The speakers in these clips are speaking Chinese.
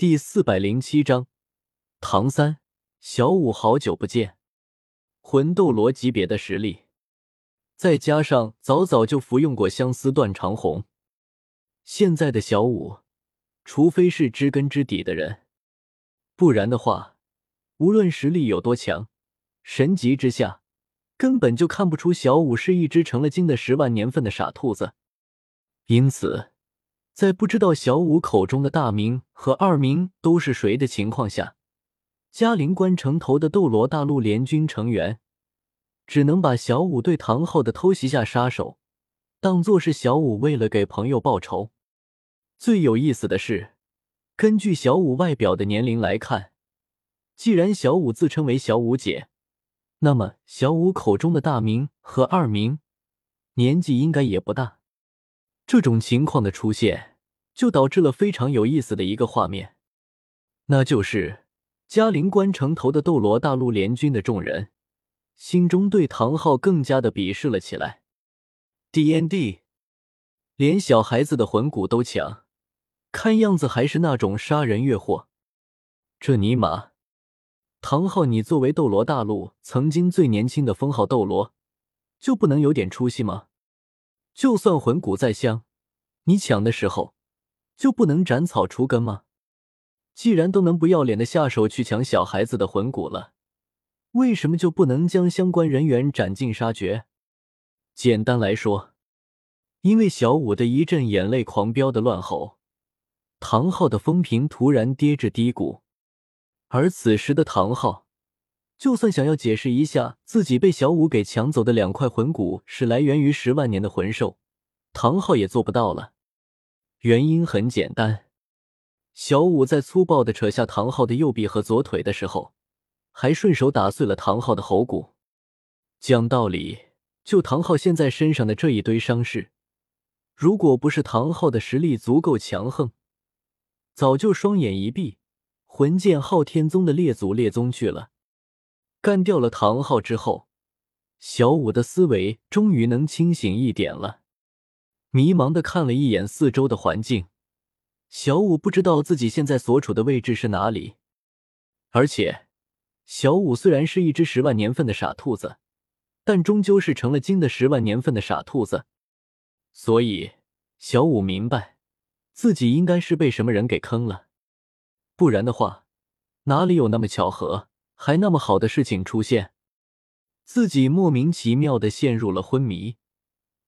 第四百零七章，唐三、小五好久不见。魂斗罗级别的实力，再加上早早就服用过相思断肠红，现在的小五，除非是知根知底的人，不然的话，无论实力有多强，神级之下，根本就看不出小五是一只成了精的十万年份的傻兔子。因此。在不知道小五口中的大名和二名都是谁的情况下，嘉陵关城头的斗罗大陆联军成员只能把小五对唐昊的偷袭下杀手当做是小五为了给朋友报仇。最有意思的是，根据小五外表的年龄来看，既然小五自称为小五姐，那么小五口中的大名和二名年纪应该也不大。这种情况的出现。就导致了非常有意思的一个画面，那就是嘉陵关城头的斗罗大陆联军的众人心中对唐昊更加的鄙视了起来。D N D，连小孩子的魂骨都抢，看样子还是那种杀人越货。这尼玛，唐昊，你作为斗罗大陆曾经最年轻的封号斗罗，就不能有点出息吗？就算魂骨再香，你抢的时候。就不能斩草除根吗？既然都能不要脸的下手去抢小孩子的魂骨了，为什么就不能将相关人员斩尽杀绝？简单来说，因为小五的一阵眼泪狂飙的乱吼，唐昊的风评突然跌至低谷。而此时的唐昊，就算想要解释一下自己被小五给抢走的两块魂骨是来源于十万年的魂兽，唐昊也做不到了。原因很简单，小五在粗暴的扯下唐昊的右臂和左腿的时候，还顺手打碎了唐昊的喉骨。讲道理，就唐昊现在身上的这一堆伤势，如果不是唐昊的实力足够强横，早就双眼一闭，魂剑昊天宗的列祖列宗去了。干掉了唐昊之后，小五的思维终于能清醒一点了。迷茫的看了一眼四周的环境，小五不知道自己现在所处的位置是哪里。而且，小五虽然是一只十万年份的傻兔子，但终究是成了精的十万年份的傻兔子。所以，小五明白自己应该是被什么人给坑了，不然的话，哪里有那么巧合，还那么好的事情出现？自己莫名其妙的陷入了昏迷。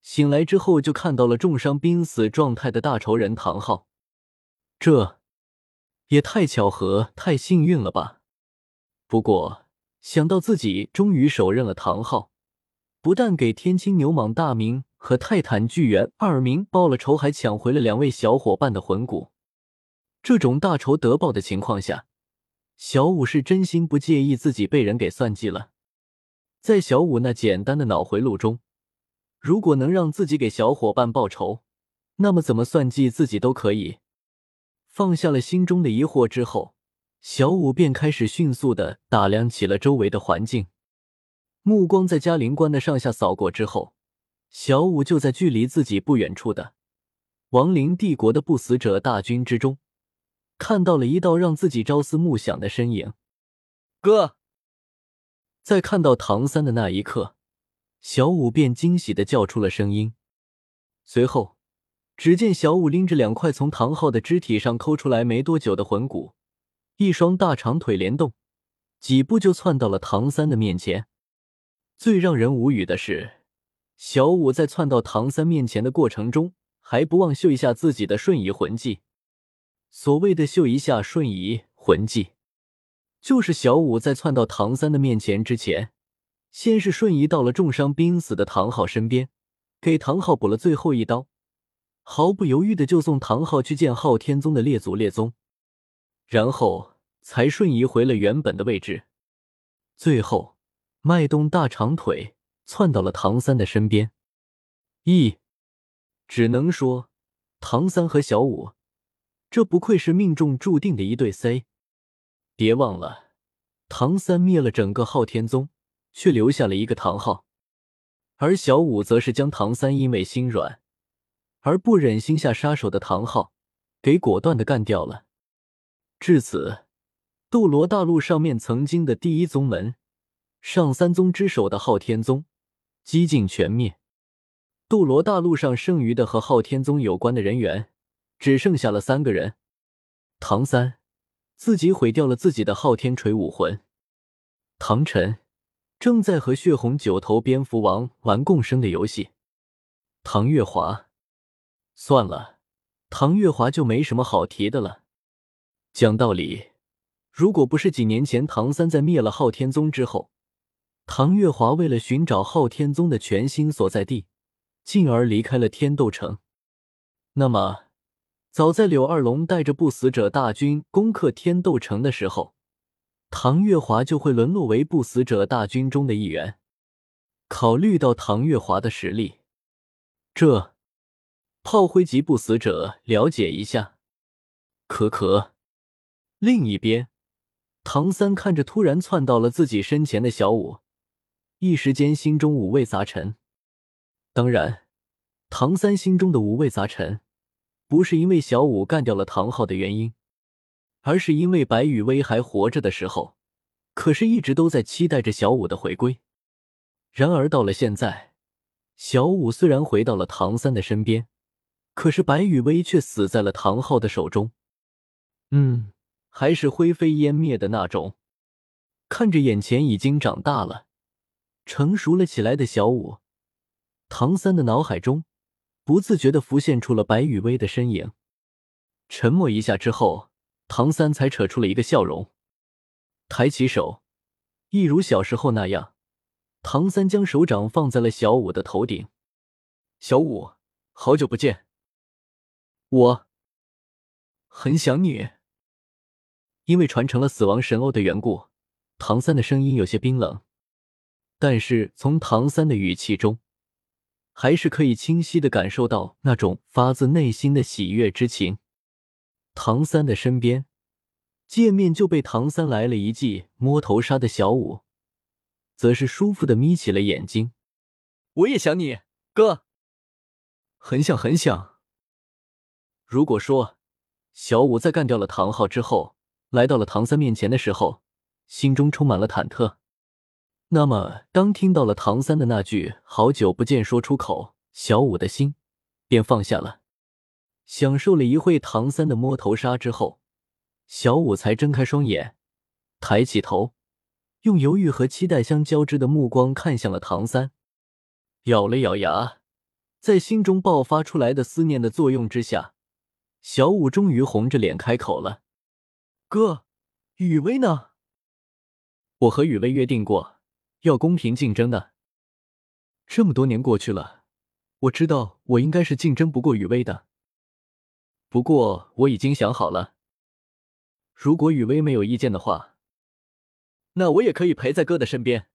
醒来之后，就看到了重伤濒死状态的大仇人唐昊，这也太巧合、太幸运了吧！不过想到自己终于手刃了唐昊，不但给天青牛蟒大名和泰坦巨猿二名报了仇，还抢回了两位小伙伴的魂骨，这种大仇得报的情况下，小五是真心不介意自己被人给算计了。在小五那简单的脑回路中。如果能让自己给小伙伴报仇，那么怎么算计自己都可以。放下了心中的疑惑之后，小五便开始迅速的打量起了周围的环境。目光在嘉陵关的上下扫过之后，小五就在距离自己不远处的亡灵帝国的不死者大军之中，看到了一道让自己朝思暮想的身影。哥，在看到唐三的那一刻。小五便惊喜的叫出了声音，随后，只见小五拎着两块从唐昊的肢体上抠出来没多久的魂骨，一双大长腿连动，几步就窜到了唐三的面前。最让人无语的是，小五在窜到唐三面前的过程中，还不忘秀一下自己的瞬移魂技。所谓的秀一下瞬移魂技，就是小五在窜到唐三的面前之前。先是瞬移到了重伤濒死的唐昊身边，给唐昊补了最后一刀，毫不犹豫的就送唐昊去见昊天宗的列祖列宗，然后才瞬移回了原本的位置，最后迈动大长腿窜到了唐三的身边。咦，只能说唐三和小五，这不愧是命中注定的一对 C。别忘了，唐三灭了整个昊天宗。却留下了一个唐昊，而小五则是将唐三因为心软而不忍心下杀手的唐昊给果断的干掉了。至此，斗罗大陆上面曾经的第一宗门——上三宗之首的昊天宗，几近全灭。斗罗大陆上剩余的和昊天宗有关的人员，只剩下了三个人：唐三自己毁掉了自己的昊天锤武魂，唐晨正在和血红九头蝙蝠王玩共生的游戏，唐月华。算了，唐月华就没什么好提的了。讲道理，如果不是几年前唐三在灭了昊天宗之后，唐月华为了寻找昊天宗的全新所在地，进而离开了天斗城，那么早在柳二龙带着不死者大军攻克天斗城的时候，唐月华就会沦落为不死者大军中的一员。考虑到唐月华的实力，这炮灰级不死者了解一下，可可。另一边，唐三看着突然窜到了自己身前的小舞，一时间心中五味杂陈。当然，唐三心中的五味杂陈，不是因为小舞干掉了唐昊的原因，而是因为白羽薇还活着的时候，可是一直都在期待着小五的回归。然而到了现在，小五虽然回到了唐三的身边，可是白羽薇却死在了唐昊的手中。嗯。还是灰飞烟灭的那种。看着眼前已经长大了、成熟了起来的小五，唐三的脑海中不自觉的浮现出了白雨薇的身影。沉默一下之后，唐三才扯出了一个笑容，抬起手，一如小时候那样，唐三将手掌放在了小五的头顶。小五，好久不见，我很想你。因为传承了死亡神欧的缘故，唐三的声音有些冰冷，但是从唐三的语气中，还是可以清晰的感受到那种发自内心的喜悦之情。唐三的身边，见面就被唐三来了一记摸头杀的小五，则是舒服的眯起了眼睛。我也想你，哥，很想很想。如果说小五在干掉了唐昊之后，来到了唐三面前的时候，心中充满了忐忑。那么，当听到了唐三的那句“好久不见”说出口，小五的心便放下了。享受了一会唐三的摸头杀之后，小五才睁开双眼，抬起头，用犹豫和期待相交织的目光看向了唐三，咬了咬牙，在心中爆发出来的思念的作用之下，小五终于红着脸开口了。哥，雨薇呢？我和雨薇约定过，要公平竞争的。这么多年过去了，我知道我应该是竞争不过雨薇的。不过我已经想好了，如果雨薇没有意见的话，那我也可以陪在哥的身边。